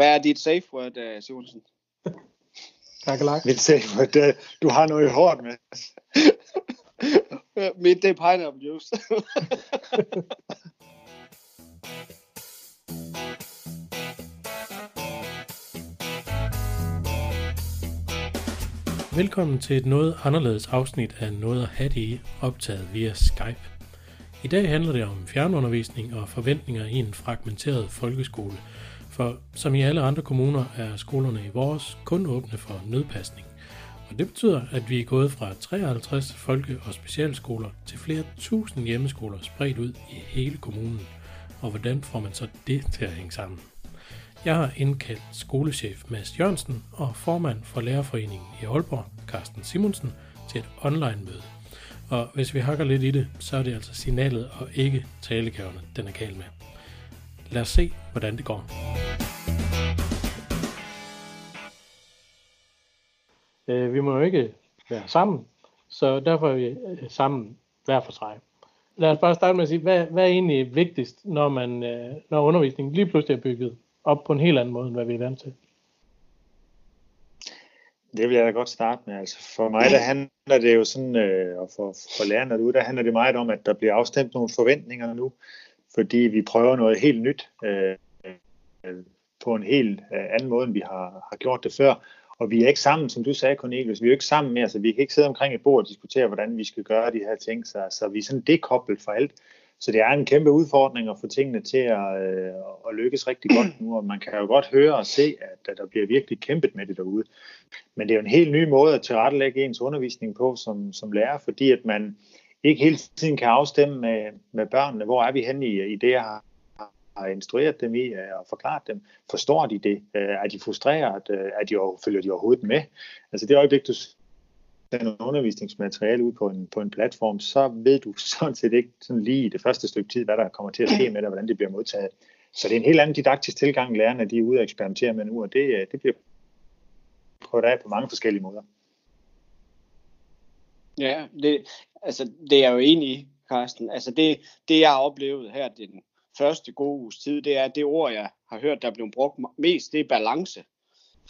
hvad er dit safe word, uh, Simonsen? Kakelak. Mit safe word, uh, du har noget hårdt med. Mit, det er pineapple juice. Velkommen til et noget anderledes afsnit af Noget at have det i, optaget via Skype. I dag handler det om fjernundervisning og forventninger i en fragmenteret folkeskole, for som i alle andre kommuner er skolerne i vores kun åbne for nødpasning. Og det betyder, at vi er gået fra 53 folke- og specialskoler til flere tusind hjemmeskoler spredt ud i hele kommunen. Og hvordan får man så det til at hænge sammen? Jeg har indkaldt skolechef Mads Jørgensen og formand for Lærerforeningen i Aalborg, Carsten Simonsen, til et online-møde. Og hvis vi hakker lidt i det, så er det altså signalet og ikke talegaverne, den er gal med. Lad os se, hvordan det går. Øh, vi må jo ikke være sammen, så derfor er vi øh, sammen hver for sig. Lad os bare starte med at sige, hvad, hvad er egentlig vigtigst, når, man, øh, når undervisningen lige pludselig er bygget op på en helt anden måde, end hvad vi er vant til? Det vil jeg da godt starte med. Altså for mig der handler det jo sådan, øh, og for, for lærerne derude, der handler det meget om, at der bliver afstemt nogle forventninger nu, fordi vi prøver noget helt nyt øh, på en helt øh, anden måde, end vi har, har gjort det før. Og vi er ikke sammen, som du sagde, Cornelius, vi er jo ikke sammen mere, så vi kan ikke sidde omkring et bord og diskutere, hvordan vi skal gøre de her ting, så, så vi er sådan dekoblet fra alt. Så det er en kæmpe udfordring at få tingene til at, øh, at lykkes rigtig godt nu, og man kan jo godt høre og se, at, der bliver virkelig kæmpet med det derude. Men det er jo en helt ny måde at tilrettelægge ens undervisning på som, som lærer, fordi at man ikke hele tiden kan afstemme med, med børnene, hvor er vi henne i, i det, jeg har, har instrueret dem i øh, og forklaret dem. Forstår de det? Øh, er de frustreret? Øh, er de, følger de overhovedet med? Altså det øjeblik, du sender undervisningsmateriale ud på en, på en platform, så ved du sådan set ikke sådan lige i det første stykke tid, hvad der kommer til at ske med det, og hvordan det bliver modtaget. Så det er en helt anden didaktisk tilgang, lærerne de er ude og eksperimentere med nu, og det, det bliver prøvet af på mange forskellige måder. Ja, det, altså, det er jo enig i, Carsten. Altså det, det, jeg har oplevet her den første gode uges tid, det er, at det ord, jeg har hørt, der er blevet brugt mest, det er balance.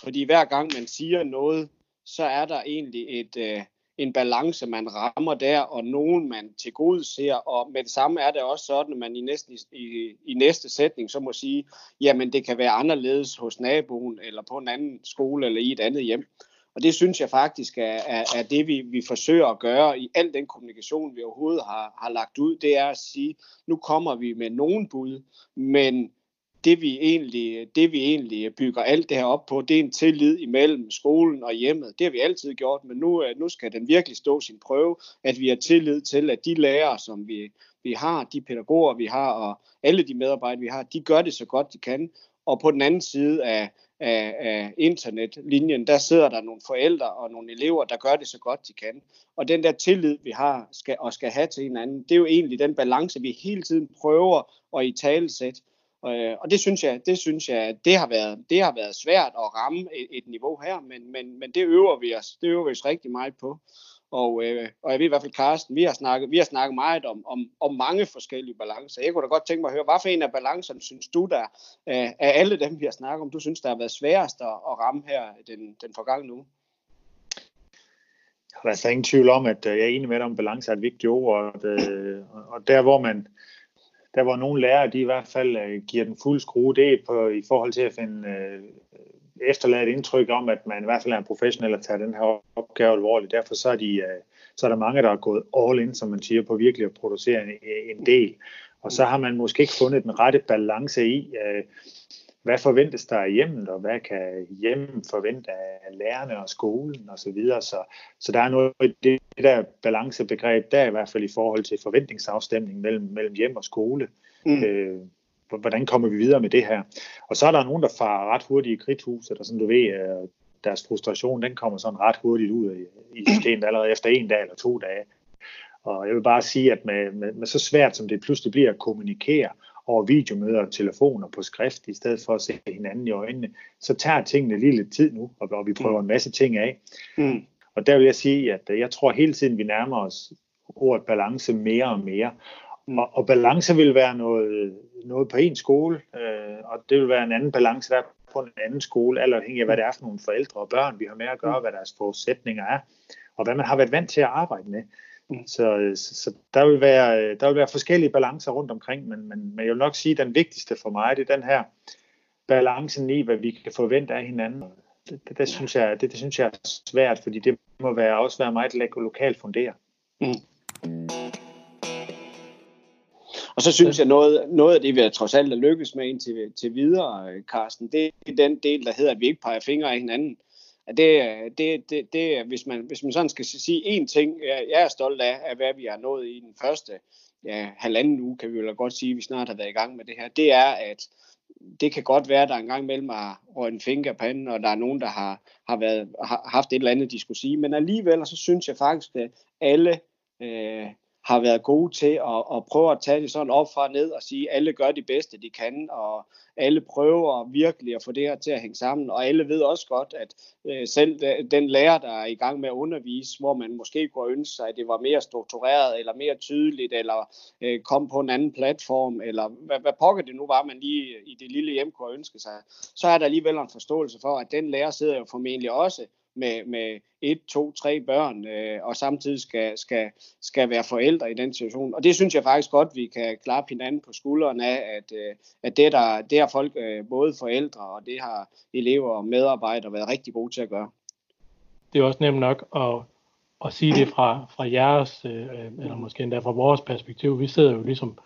Fordi hver gang man siger noget, så er der egentlig et, øh, en balance, man rammer der, og nogen man til gode ser, og med det samme er det også sådan, at man i, næsten, i, i næste sætning så må sige, jamen det kan være anderledes hos naboen, eller på en anden skole, eller i et andet hjem. Og det synes jeg faktisk er, er, er det, vi, vi forsøger at gøre i al den kommunikation, vi overhovedet har, har lagt ud. Det er at sige, nu kommer vi med nogen bud, men det vi, egentlig, det vi egentlig bygger alt det her op på, det er en tillid imellem skolen og hjemmet. Det har vi altid gjort, men nu, øh, nu skal den virkelig stå sin prøve, at vi har tillid til, at de lærere, som vi, vi har, de pædagoger, vi har, og alle de medarbejdere, vi har, de gør det så godt de kan. Og på den anden side af, af, af internetlinjen, der sidder der nogle forældre og nogle elever, der gør det så godt de kan. Og den der tillid, vi har skal, og skal have til hinanden, det er jo egentlig den balance, vi hele tiden prøver at i talesæt. Øh, og det synes jeg, det synes jeg, det har været, det har været svært at ramme et, et niveau her, men, men, men det øver vi os, det øver vi os rigtig meget på. Og, øh, og jeg ved i hvert fald, Carsten, vi har snakket, vi har snakket meget om, om, om mange forskellige balancer. Jeg kunne da godt tænke mig at høre, hvad for en af balancerne synes du, der øh, af alle dem, vi har snakket om, du synes, der har været sværest at, at ramme her den, den forgangne uge? Der er altså ingen tvivl om, at øh, jeg er enig med dig om, at balance er et vigtigt ord, og, det, øh, og der hvor man, der hvor nogle lærere, de i hvert fald uh, giver den fuld skrue, det er på, i forhold til at finde uh, efterlade et indtryk om, at man i hvert fald er en professionel og tager den her opgave alvorligt. Derfor så er, de, uh, så er der mange, der er gået all in, som man siger, på virkelig at producere en, en del. Og så har man måske ikke fundet den rette balance i, uh, hvad forventes der af hjemmet, og hvad kan hjemmet forvente af lærerne og skolen osv. Så, videre. så, så der er noget i det, det der balancebegreb, der i hvert fald i forhold til forventningsafstemning mellem, mellem hjem og skole. Mm. Øh, hvordan kommer vi videre med det her? Og så er der nogen, der farer ret hurtigt i kridthuset, og sådan du ved, øh, deres frustration, den kommer sådan ret hurtigt ud i, i systemet allerede efter en dag eller to dage. Og jeg vil bare sige, at med, med, med så svært som det pludselig bliver at kommunikere, over videomøder og telefoner på skrift, i stedet for at se hinanden i øjnene, så tager tingene lige lidt tid nu, og, og vi prøver mm. en masse ting af. Mm. Og der vil jeg sige, at jeg tror hele tiden, vi nærmer os ordet balance mere og mere. Mm. Og, og balance vil være noget, noget på en skole, øh, og det vil være en anden balance, der på en anden skole, alt afhængig af, hvad det er for nogle forældre og børn, vi har med at gøre, hvad deres forudsætninger er, og hvad man har været vant til at arbejde med. Mm. Så, så, så der, vil være, der vil være forskellige balancer rundt omkring, men, men, men jeg vil nok sige, at den vigtigste for mig, det er den her balancen i, hvad vi kan forvente af hinanden. Det, det, det, synes, jeg, det, det synes jeg er svært, fordi det må være, også være meget lokalt funderet. Mm. Og så synes jeg, noget, noget af det, vi har trods alt er lykkes med indtil til videre, Carsten, det er den del, der hedder, at vi ikke peger fingre af hinanden. At det, det, det, det, hvis, man, hvis man sådan skal sige én ting, jeg, jeg er stolt af, af hvad vi har nået i den første ja, halvanden uge, kan vi jo godt sige, at vi snart har været i gang med det her, det er, at det kan godt være, at der engang mellem har røget en finger på og der er nogen, der har, har, været, har haft et eller andet, de skulle sige. Men alligevel, så synes jeg faktisk, at alle øh, har været gode til at, at prøve at tage det sådan op fra ned og sige, at alle gør det bedste, de kan, og alle prøver virkelig at få det her til at hænge sammen, og alle ved også godt, at øh, selv den lærer, der er i gang med at undervise, hvor man måske kunne ønske sig, at det var mere struktureret, eller mere tydeligt, eller øh, kom på en anden platform, eller hvad, hvad pokker det nu var, man lige øh, i det lille hjem kunne ønske sig, så er der alligevel en forståelse for, at den lærer sidder jo formentlig også med, med et, to, tre børn, øh, og samtidig skal, skal, skal være forældre i den situation. Og det synes jeg faktisk godt, vi kan klare hinanden på skuldrene af, at, øh, at det, der, det har folk, øh, både forældre og det har elever og medarbejdere været rigtig gode til at gøre. Det er også nemt nok at, at sige det fra, fra jeres, øh, eller måske endda fra vores perspektiv. Vi sidder jo ligesom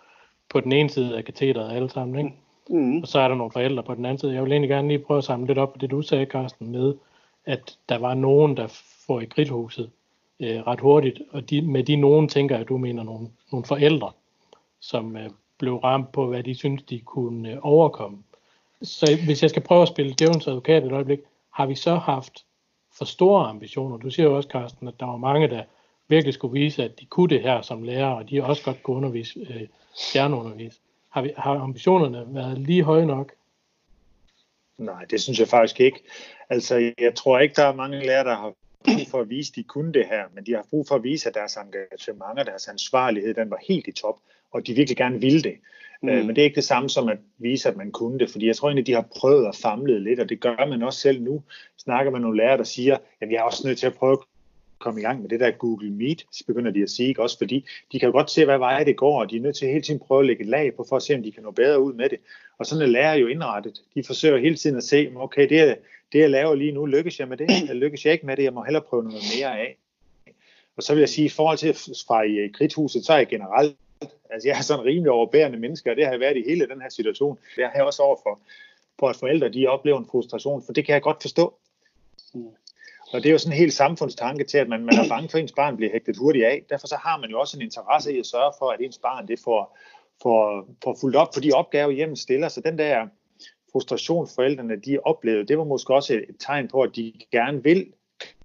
på den ene side af katheteret alle sammen, ikke? Mm. Og så er der nogle forældre på den anden side. Jeg vil egentlig gerne lige prøve at samle lidt op på det, du sagde, Carsten, med, at der var nogen, der får i kridthuset øh, ret hurtigt, og de, med de nogen tænker jeg, du mener nogle, nogle forældre, som øh, blev ramt på, hvad de synes, de kunne øh, overkomme. Så hvis jeg skal prøve at spille djævelens advokat et øjeblik, har vi så haft for store ambitioner? Du siger jo også, Carsten, at der var mange, der virkelig skulle vise, at de kunne det her som lærer, og de også godt kunne undervise, øh, stjerneundervise. Har, vi, har ambitionerne været lige høje nok? Nej, det synes jeg faktisk ikke. Altså, jeg tror ikke, der er mange lærere, der har brug for at vise, at de kunne det her, men de har brug for at vise, at deres engagement og deres ansvarlighed, den var helt i top, og de virkelig gerne ville det. Mm. Øh, men det er ikke det samme som at vise, at man kunne det, fordi jeg tror egentlig, de har prøvet at famle lidt, og det gør man også selv nu. Snakker man nogle lærere, der siger, at jeg er også nødt til at prøve at komme i gang med det der Google Meet, så begynder de at sige, også fordi de kan jo godt se, hvad vej det går, og de er nødt til hele tiden prøve at lægge et lag på, for at se, om de kan nå bedre ud med det. Og sådan er lærer jo indrettet. De forsøger hele tiden at se, okay, det, det jeg laver lige nu, lykkes jeg med det, eller lykkes jeg ikke med det, jeg må hellere prøve noget mere af. Og så vil jeg sige, i forhold til fra i øh, kridthuset, så er jeg generelt, altså jeg er sådan en rimelig overbærende menneske, og det har jeg været i hele den her situation. Jeg har også over for, for at forældre, de oplever en frustration, for det kan jeg godt forstå. Og det er jo sådan en helt samfundstanke til, at man, man er bange for, at ens barn bliver hægtet hurtigt af. Derfor så har man jo også en interesse i at sørge for, at ens barn det får, får, får fuldt op på de opgaver, hjemme stiller. Så den der frustration, forældrene de oplevede, det var måske også et tegn på, at de gerne vil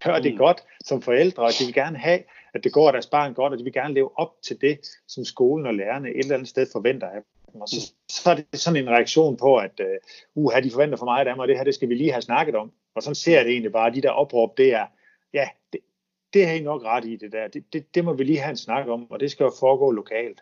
gøre det mm. godt som forældre, og de vil gerne have, at det går deres barn godt, og de vil gerne leve op til det, som skolen og lærerne et eller andet sted forventer af dem. Og så, så er det sådan en reaktion på, at uh, uh, de forventer for meget af mig, og det her det skal vi lige have snakket om. Og sådan ser jeg det egentlig bare, de der opråb, det er, ja, det, det har I nok ret i det der. Det, det, det må vi lige have en snak om, og det skal jo foregå lokalt.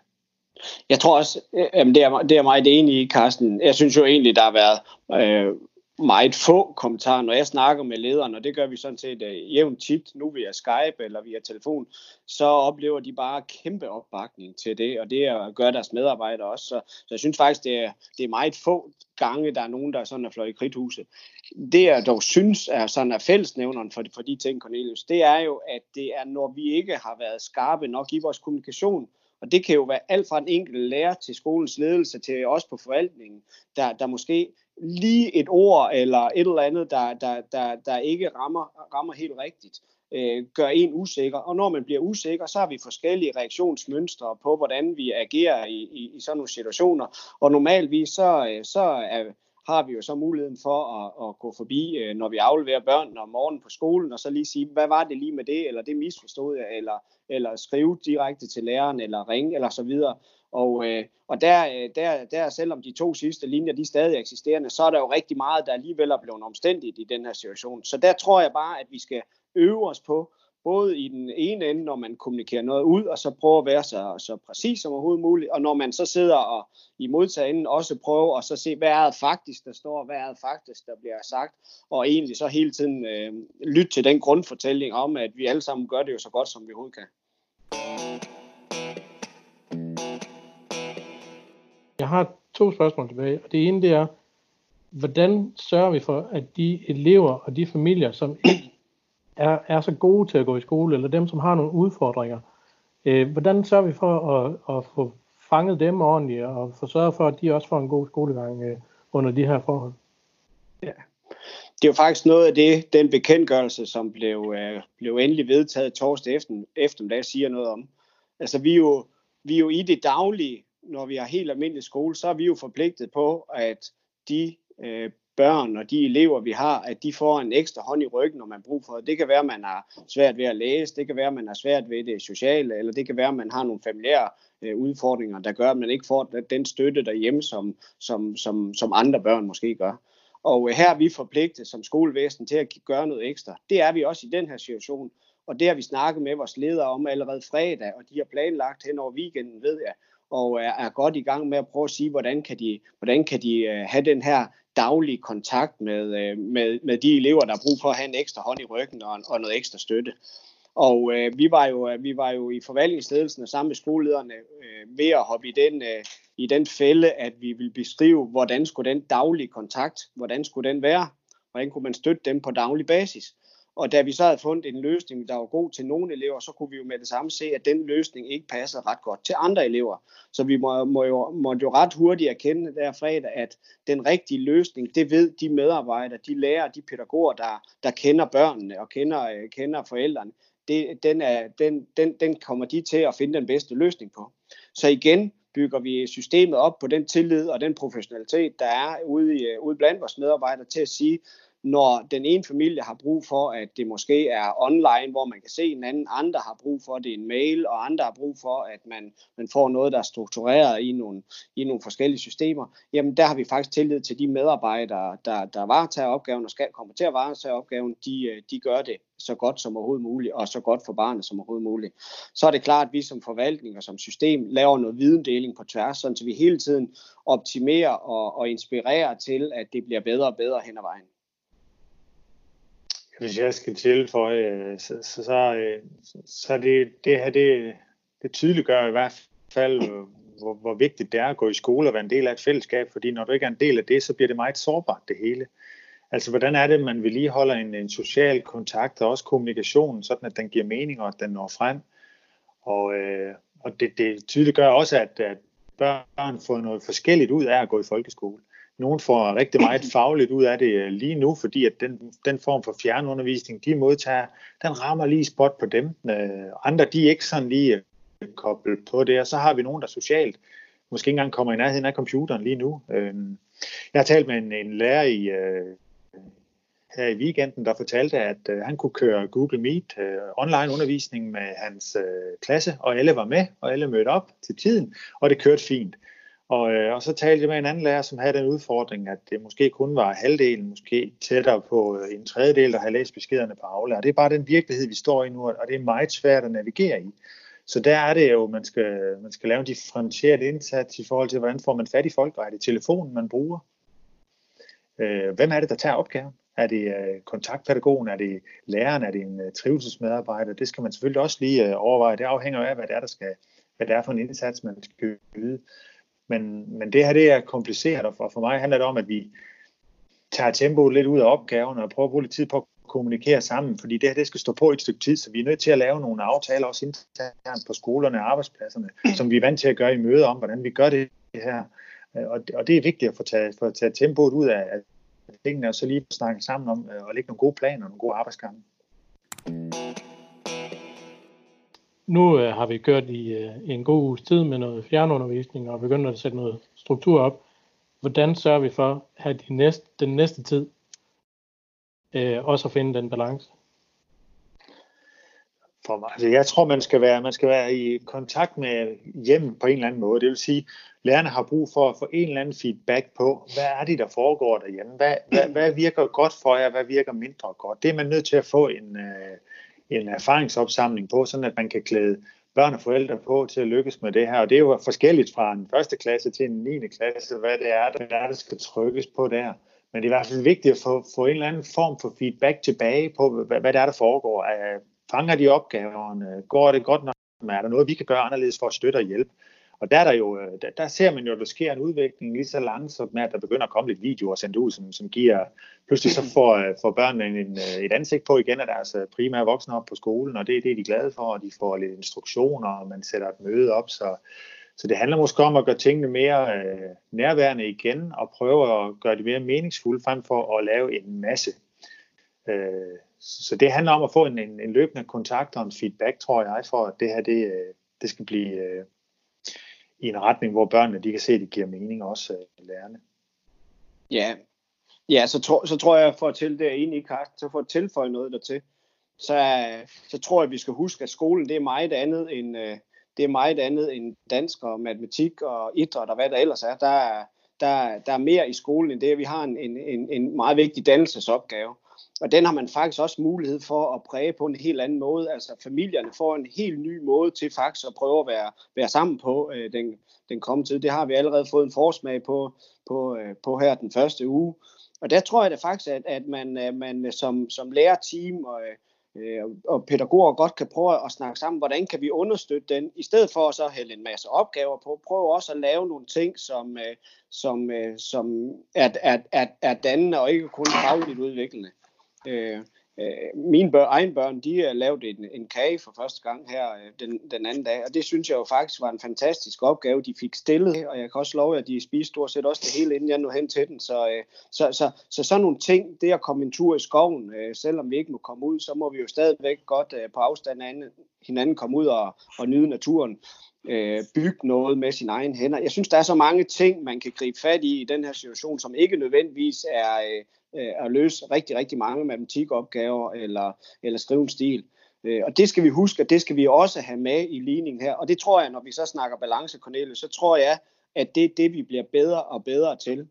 Jeg tror også, øh, det, er, det er meget enig i, Carsten. Jeg synes jo egentlig, der har været øh, meget få kommentarer, når jeg snakker med lederen, og det gør vi sådan set uh, jævnt tit, nu via Skype eller via telefon, så oplever de bare kæmpe opbakning til det, og det at gøre deres medarbejdere også. Så, så jeg synes faktisk, det er, det er meget få gange, der er nogen, der sådan er fløjet i krithuset. Det jeg dog synes er sådan er fællesnævneren for, for de ting, Cornelius, det er jo, at det er, når vi ikke har været skarpe nok i vores kommunikation, og det kan jo være alt fra en enkelt lærer til skolens ledelse til os på forvaltningen, der, der måske lige et ord eller et eller andet, der, der, der, der ikke rammer, rammer helt rigtigt, øh, gør en usikker. Og når man bliver usikker, så har vi forskellige reaktionsmønstre på, hvordan vi agerer i, i, i sådan nogle situationer. Og normalvis så, øh, så er, har vi jo så muligheden for at, at gå forbi, øh, når vi afleverer børn om morgenen på skolen, og så lige sige, hvad var det lige med det, eller det misforstod jeg, eller, eller skrive direkte til læreren, eller ringe, eller så videre. Og, øh, og der, øh, der, der, selvom de to sidste linjer, de er stadig eksisterende, så er der jo rigtig meget, der alligevel er blevet omstændigt i den her situation. Så der tror jeg bare, at vi skal øve os på, Både i den ene ende, når man kommunikerer noget ud, og så prøve at være så, så præcis som overhovedet muligt, og når man så sidder og i modtagenden også prøver at så se, hvad er det faktisk, der står, hvad er det faktisk, der bliver sagt, og egentlig så hele tiden øh, lytte til den grundfortælling om, at vi alle sammen gør det jo så godt, som vi overhovedet kan. Jeg har to spørgsmål tilbage, og det ene det er, hvordan sørger vi for, at de elever og de familier, som ikke er, er så gode til at gå i skole, eller dem, som har nogle udfordringer, øh, hvordan sørger vi for at, at få fanget dem ordentligt, og få sørget for, at de også får en god skolegang øh, under de her forhold? Ja. Det er jo faktisk noget af det, den bekendtgørelse, som blev, øh, blev endelig vedtaget torsdag efter, eftermiddag, siger noget om. Altså vi er jo, vi er jo i det daglige, når vi har helt almindelig skole, så er vi jo forpligtet på, at de øh, børn og de elever, vi har, at de får en ekstra hånd i ryggen, når man bruger for det. Det kan være, at man har svært ved at læse, det kan være, at man har svært ved det sociale, eller det kan være, at man har nogle familiære øh, udfordringer, der gør, at man ikke får den støtte derhjemme, som, som, som, som andre børn måske gør. Og øh, her er vi forpligtet som skolevæsen til at gøre noget ekstra. Det er vi også i den her situation. Og det har vi snakket med vores ledere om allerede fredag, og de har planlagt hen over weekenden, ved jeg, og er, er godt i gang med at prøve at sige, hvordan kan de, hvordan kan de øh, have den her daglige kontakt med, øh, med, med de elever, der har brug for at have en ekstra hånd i ryggen og, og noget ekstra støtte. Og øh, vi, var jo, øh, vi var jo i forvaltningsledelsen og sammen med skolelederne øh, ved at hoppe i den, øh, i den fælde, at vi vil beskrive, hvordan skulle den daglige kontakt, hvordan skulle den være, hvordan kunne man støtte dem på daglig basis. Og da vi så havde fundet en løsning, der var god til nogle elever, så kunne vi jo med det samme se, at den løsning ikke passede ret godt til andre elever. Så vi må, må jo, måtte jo ret hurtigt erkende der fredag, at den rigtige løsning, det ved de medarbejdere, de lærere, de pædagoger, der, der kender børnene og kender, øh, kender forældrene. Det, den, er, den, den, den kommer de til at finde den bedste løsning på. Så igen bygger vi systemet op på den tillid og den professionalitet, der er ude, i, øh, ude blandt vores medarbejdere til at sige, når den ene familie har brug for, at det måske er online, hvor man kan se en anden, andre har brug for, at det er en mail, og andre har brug for, at man, man får noget, der er struktureret i nogle, i nogle forskellige systemer, jamen der har vi faktisk tillid til de medarbejdere, der, der varetager opgaven og skal, komme til at varetage opgaven, de, øh, de gør det så godt som overhovedet muligt, og så godt for barnet som overhovedet muligt. Så er det klart, at vi som forvaltning og som system laver noget videndeling på tværs, så vi hele tiden optimerer og, og inspirerer til, at det bliver bedre og bedre hen ad vejen. Hvis jeg skal tilføje, øh, så, så, så, øh, så det, det her, det, det tydeliggør i hvert fald, øh, hvor, hvor vigtigt det er at gå i skole og være en del af et fællesskab, fordi når du ikke er en del af det, så bliver det meget sårbart det hele. Altså, hvordan er det, man vedligeholder en, en social kontakt og også kommunikation, sådan at den giver mening og at den når frem. Og, øh, og det, det tydeliggør også, at, at børn får noget forskelligt ud af at gå i folkeskole. Nogle får rigtig meget fagligt ud af det øh, lige nu, fordi at den, den form for fjernundervisning, de modtager, den rammer lige spot på dem. Øh, andre, de er ikke sådan lige øh, koblet på det, og så har vi nogen, der socialt måske ikke engang kommer i nærheden af computeren lige nu. Jeg har talt med en, en lærer i, her i weekenden, der fortalte, at han kunne køre Google Meet online undervisning med hans klasse, og alle var med, og alle mødte op til tiden, og det kørte fint. Og, øh, og så talte jeg med en anden lærer, som havde den udfordring, at det måske kun var halvdelen, måske tættere på øh, en tredjedel, der havde læst beskederne på Aula. Og det er bare den virkelighed, vi står i nu, og det er meget svært at navigere i. Så der er det jo, man skal, man skal lave en differentieret indsats i forhold til, hvordan får man fat i folk, og er det telefonen, man bruger? Øh, hvem er det, der tager opgaven? Er det øh, kontaktpædagogen? Er det læreren? Er det en øh, trivselsmedarbejder? Det skal man selvfølgelig også lige øh, overveje. Det afhænger af, hvad det er, der skal, hvad det er for en indsats, man skal yde. Men, men det her det er kompliceret, og for, mig handler det om, at vi tager tempoet lidt ud af opgaven og prøver at bruge lidt tid på at kommunikere sammen, fordi det her det skal stå på et stykke tid, så vi er nødt til at lave nogle aftaler også internt på skolerne og arbejdspladserne, som vi er vant til at gøre i møder om, hvordan vi gør det her. Og, og det er vigtigt at få taget, få taget tempoet ud af, af tingene, og så lige snakke sammen om og lægge nogle gode planer og nogle gode arbejdsgange nu øh, har vi kørt i, øh, i en god uges tid med noget fjernundervisning og begyndt at sætte noget struktur op. Hvordan sørger vi for at have de næste, den næste tid øh, også at finde den balance? For mig, altså jeg tror, man skal, være, man skal være i kontakt med hjemmet på en eller anden måde. Det vil sige, lærerne har brug for at få en eller anden feedback på, hvad er det, der foregår derhjemme? Hvad, hvad, hvad virker godt for jer? Hvad virker mindre godt? Det er man nødt til at få en, øh, en erfaringsopsamling på, sådan at man kan klæde børn og forældre på til at lykkes med det her. Og det er jo forskelligt fra en første klasse til en 9. klasse, hvad det er, der, er, der skal trykkes på der. Men det er i hvert fald vigtigt at få, få en eller anden form for feedback tilbage på, hvad, hvad det er, der foregår. Fanger de opgaverne? Går det godt nok? Er der noget, vi kan gøre anderledes for at støtte og hjælpe? Og der, er der, jo, øh, der, der ser man jo, at der sker en udvikling lige så langsomt med, at der begynder at komme lidt videoer sendt ud, som, som giver, pludselig så får, øh, får børnene en, en, øh, et ansigt på igen af deres primære voksne op på skolen, og det, det er de glade for, og de får lidt instruktioner, og man sætter et møde op, så, så det handler måske om at gøre tingene mere øh, nærværende igen, og prøve at gøre det mere meningsfulde, frem for at lave en masse. Øh, så det handler om at få en, en, en løbende kontakt og en feedback, tror jeg, for at det her det, det skal blive øh, i en retning, hvor børnene de kan se, at det giver mening også øh, lærerne. Ja, ja så, tro, så tror jeg, for at til det ind i Karsten, så for at tilføje noget dertil, så, så tror jeg, at vi skal huske, at skolen det er meget andet end, øh, det er meget andet end dansk og matematik og idræt og hvad der ellers er. Der er, der, der er mere i skolen end det. Vi har en, en, en meget vigtig dannelsesopgave. Og den har man faktisk også mulighed for at præge på en helt anden måde. Altså familierne får en helt ny måde til faktisk at prøve at være, være sammen på øh, den, den kommende tid. Det har vi allerede fået en forsmag på, på, øh, på her den første uge. Og der tror jeg da faktisk, at, at man, øh, man som, som lærerteam og, øh, og pædagoger godt kan prøve at snakke sammen, hvordan kan vi understøtte den, i stedet for at så hælde en masse opgaver på, prøv også at lave nogle ting, som, øh, som, øh, som er, er, er, er dannende og ikke kun fagligt udviklende. Øh, øh, mine børn, egen børn, de har lavet en, en kage for første gang her øh, den, den anden dag, og det synes jeg jo faktisk var en fantastisk opgave, de fik stillet, og jeg kan også love jer, at de spiste stort set også det hele, inden jeg nåede hen til den, så, øh, så, så, så sådan nogle ting, det at komme en tur i skoven, øh, selvom vi ikke må komme ud, så må vi jo stadigvæk godt øh, på afstand af hinanden komme ud og, og nyde naturen øh, bygge noget med sine egne hænder. Jeg synes, der er så mange ting, man kan gribe fat i i den her situation, som ikke nødvendigvis er, øh, øh, at løse rigtig, rigtig mange matematikopgaver eller, eller skrive en stil. Øh, og det skal vi huske, og det skal vi også have med i ligningen her. Og det tror jeg, når vi så snakker balance, Cornelius, så tror jeg, at det er det, vi bliver bedre og bedre til.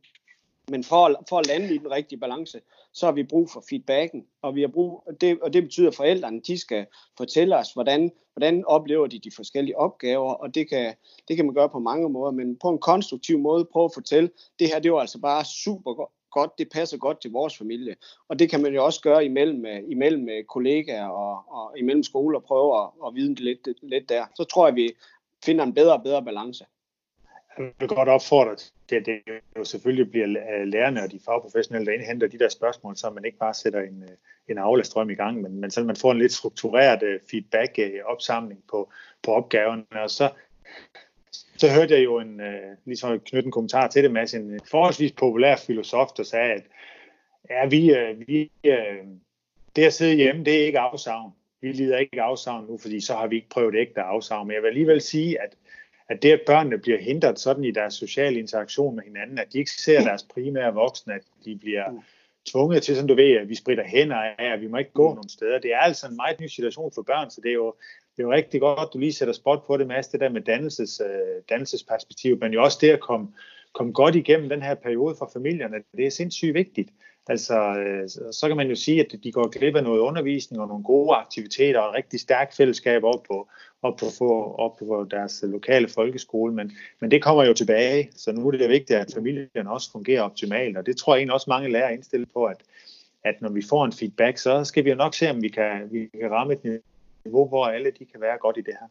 Men for at, for at lande i den rigtige balance, så har vi brug for feedbacken, og, vi har brug, det, og det betyder, at forældrene de skal fortælle os, hvordan, hvordan oplever de de forskellige opgaver, og det kan, det kan man gøre på mange måder, men på en konstruktiv måde prøve at fortælle, det her det var altså bare super godt, det passer godt til vores familie. Og det kan man jo også gøre imellem, øh, imellem øh, kollegaer og, og imellem skoler, prøve at, at vide lidt, lidt der. Så tror jeg, vi finder en bedre og bedre balance. Jeg vil godt opfordre til, at det jo selvfølgelig bliver øh, lærerne og de fagprofessionelle, der indhenter de der spørgsmål, så man ikke bare sætter en, en aflastrøm i gang, men, men så man får en lidt struktureret feedback-opsamling på, på opgaverne, og så så hørte jeg jo en, øh, ligesom knytte en kommentar til det, med en forholdsvis populær filosof, der sagde, at ja, vi, øh, vi, øh, det at sidde hjemme, det er ikke afsavn. Vi lider ikke afsavn nu, fordi så har vi ikke prøvet ægte afsavn. Men jeg vil alligevel sige, at, at det, at børnene bliver hindret sådan i deres sociale interaktion med hinanden, at de ikke ser deres primære voksne, at de bliver tvunget til, som du ved, at vi spritter hænder af, at vi må ikke gå mm. nogen steder. Det er altså en meget ny situation for børn, så det er jo, det er jo rigtig godt, at du lige sætter spot på det, Mads, det der med dannelses, øh, dannelsesperspektiv, men jo også det at komme, komme godt igennem den her periode for familierne. Det er sindssygt vigtigt. Altså, øh, så kan man jo sige, at de går glip af noget undervisning og nogle gode aktiviteter og et rigtig stærkt fællesskab op på, op på, op på deres lokale folkeskole, men, men det kommer jo tilbage, så nu er det vigtigt, at familien også fungerer optimalt, og det tror jeg egentlig også mange lærere er indstillet på, at, at når vi får en feedback, så skal vi jo nok se, om vi kan, vi kan ramme et niveau, hvor alle de kan være godt i det her.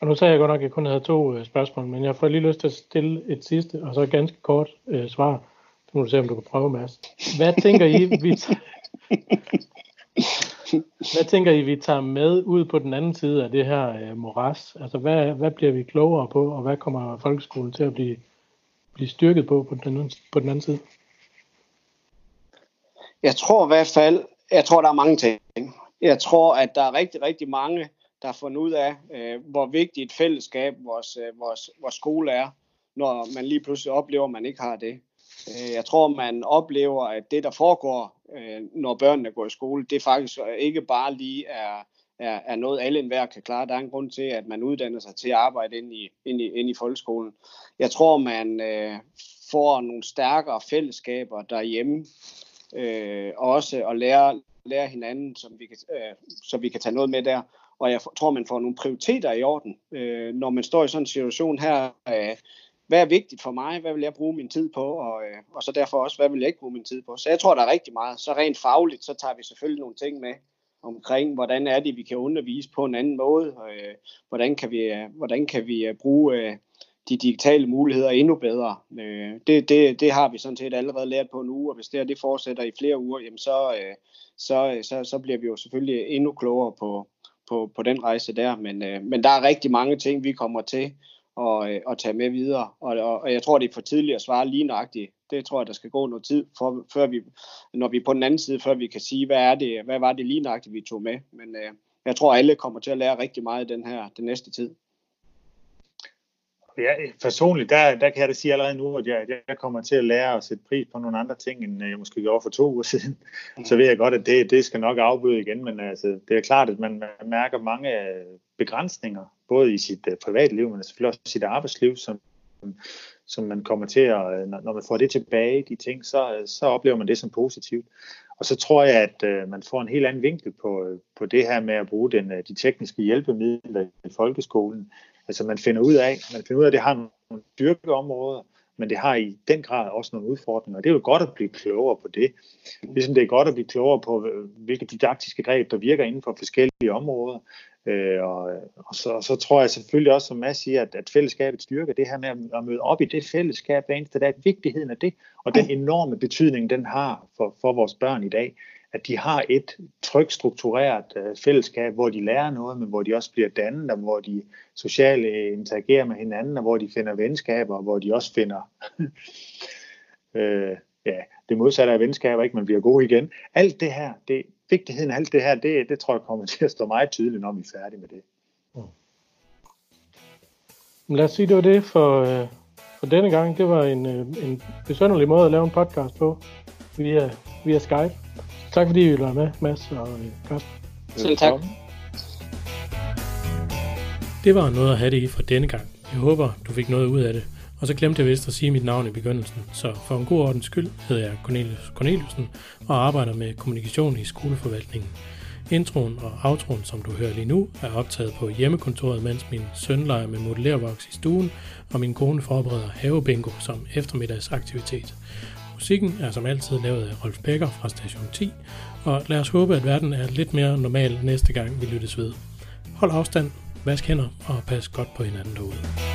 Og nu sagde jeg godt nok, at jeg kun havde to øh, spørgsmål, men jeg får lige lyst til at stille et sidste, og så et ganske kort øh, svar. Så må du se, om du kan prøve, Mads. Hvad tænker I, vi hvad tænker I, vi tager med ud på den anden side af det her øh, moras? Altså, hvad, hvad bliver vi klogere på, og hvad kommer folkeskolen til at blive, blive styrket på på den, på den anden side? Jeg tror i hvert fald, jeg tror, der er mange ting. Jeg tror, at der er rigtig, rigtig mange, der har fundet ud af, øh, hvor vigtigt et fællesskab vores, øh, vores, vores skole er, når man lige pludselig oplever, at man ikke har det. Øh, jeg tror, man oplever, at det, der foregår, øh, når børnene går i skole, det faktisk ikke bare lige er, er, er noget, alle enhver kan klare. Der er en grund til, at man uddanner sig til at arbejde ind i, ind i, ind i folkeskolen. Jeg tror, man øh, får nogle stærkere fællesskaber derhjemme, øh, og også at lære, lære hinanden, som vi kan, øh, så vi kan tage noget med der. Og jeg tror, man får nogle prioriteter i orden, øh, når man står i sådan en situation her. Øh, hvad er vigtigt for mig? Hvad vil jeg bruge min tid på? Og, øh, og så derfor også, hvad vil jeg ikke bruge min tid på? Så jeg tror, der er rigtig meget. Så rent fagligt, så tager vi selvfølgelig nogle ting med omkring, hvordan er det, vi kan undervise på en anden måde, øh, hvordan kan vi, øh, hvordan kan vi øh, bruge øh, de digitale muligheder endnu bedre. Øh, det, det, det har vi sådan set allerede lært på en uge, og hvis det her det fortsætter i flere uger, jamen så, øh, så, så, så bliver vi jo selvfølgelig endnu klogere på, på, på den rejse der. Men, øh, men der er rigtig mange ting, vi kommer til at, øh, at tage med videre, og, og, og jeg tror, det er for tidligt at svare lige nøjagtigt det tror jeg, der skal gå noget tid, for, før vi, når vi er på den anden side, før vi kan sige, hvad, er det, hvad var det lige nøjagtigt, vi tog med. Men øh, jeg tror, alle kommer til at lære rigtig meget den her den næste tid. Ja, personligt, der, der kan jeg da sige allerede nu, at jeg, jeg kommer til at lære at sætte pris på nogle andre ting, end jeg måske gjorde for to uger siden. Mm. Så ved jeg godt, at det, det skal nok afbøde igen, men altså, det er klart, at man mærker mange begrænsninger, både i sit uh, privatliv, men selvfølgelig også i sit arbejdsliv, som, som man kommer til at, når man får det tilbage, de ting, så, så oplever man det som positivt. Og så tror jeg, at øh, man får en helt anden vinkel på, på det her med at bruge den, øh, de tekniske hjælpemidler i folkeskolen. Altså man finder ud af, man finder ud af, at det har nogle dyrkeområder, men det har i den grad også nogle udfordringer. Og det er jo godt at blive klogere på det. Ligesom det er godt at blive klogere på, hvilke didaktiske greb, der virker inden for forskellige områder. Øh, og, og så, så tror jeg selvfølgelig også, som Mads siger, at, at fællesskabet styrker det her med at, at møde op i det fællesskab hver eneste dag, vigtigheden af det, og den enorme betydning, den har for, for vores børn i dag, at de har et trygt struktureret øh, fællesskab, hvor de lærer noget, men hvor de også bliver dannet, og hvor de socialt interagerer med hinanden, og hvor de finder venskaber, og hvor de også finder øh, ja, det modsatte af venskaber, ikke? man bliver god igen. Alt det her, det, vigtigheden af alt det her, det, det tror jeg kommer til at stå meget tydeligt, når vi er færdige med det. Mm. Lad os sige, det var det for, øh, for denne gang. Det var en, øh, en besønderlig måde at lave en podcast på via, via Skype. Tak fordi I ville være med, Mads og øh, Karsten. Selv tak. Det var noget at have det i for denne gang. Jeg håber, du fik noget ud af det. Og så glemte jeg vist at sige mit navn i begyndelsen, så for en god ordens skyld hedder jeg Cornelius Corneliusen og arbejder med kommunikation i skoleforvaltningen. Introen og outroen, som du hører lige nu, er optaget på hjemmekontoret, mens min søn leger med modellervoks i stuen, og min kone forbereder havebingo som eftermiddagsaktivitet. Musikken er som altid lavet af Rolf Becker fra Station 10, og lad os håbe, at verden er lidt mere normal næste gang, vi lyttes ved. Hold afstand, vask hænder og pas godt på hinanden derude.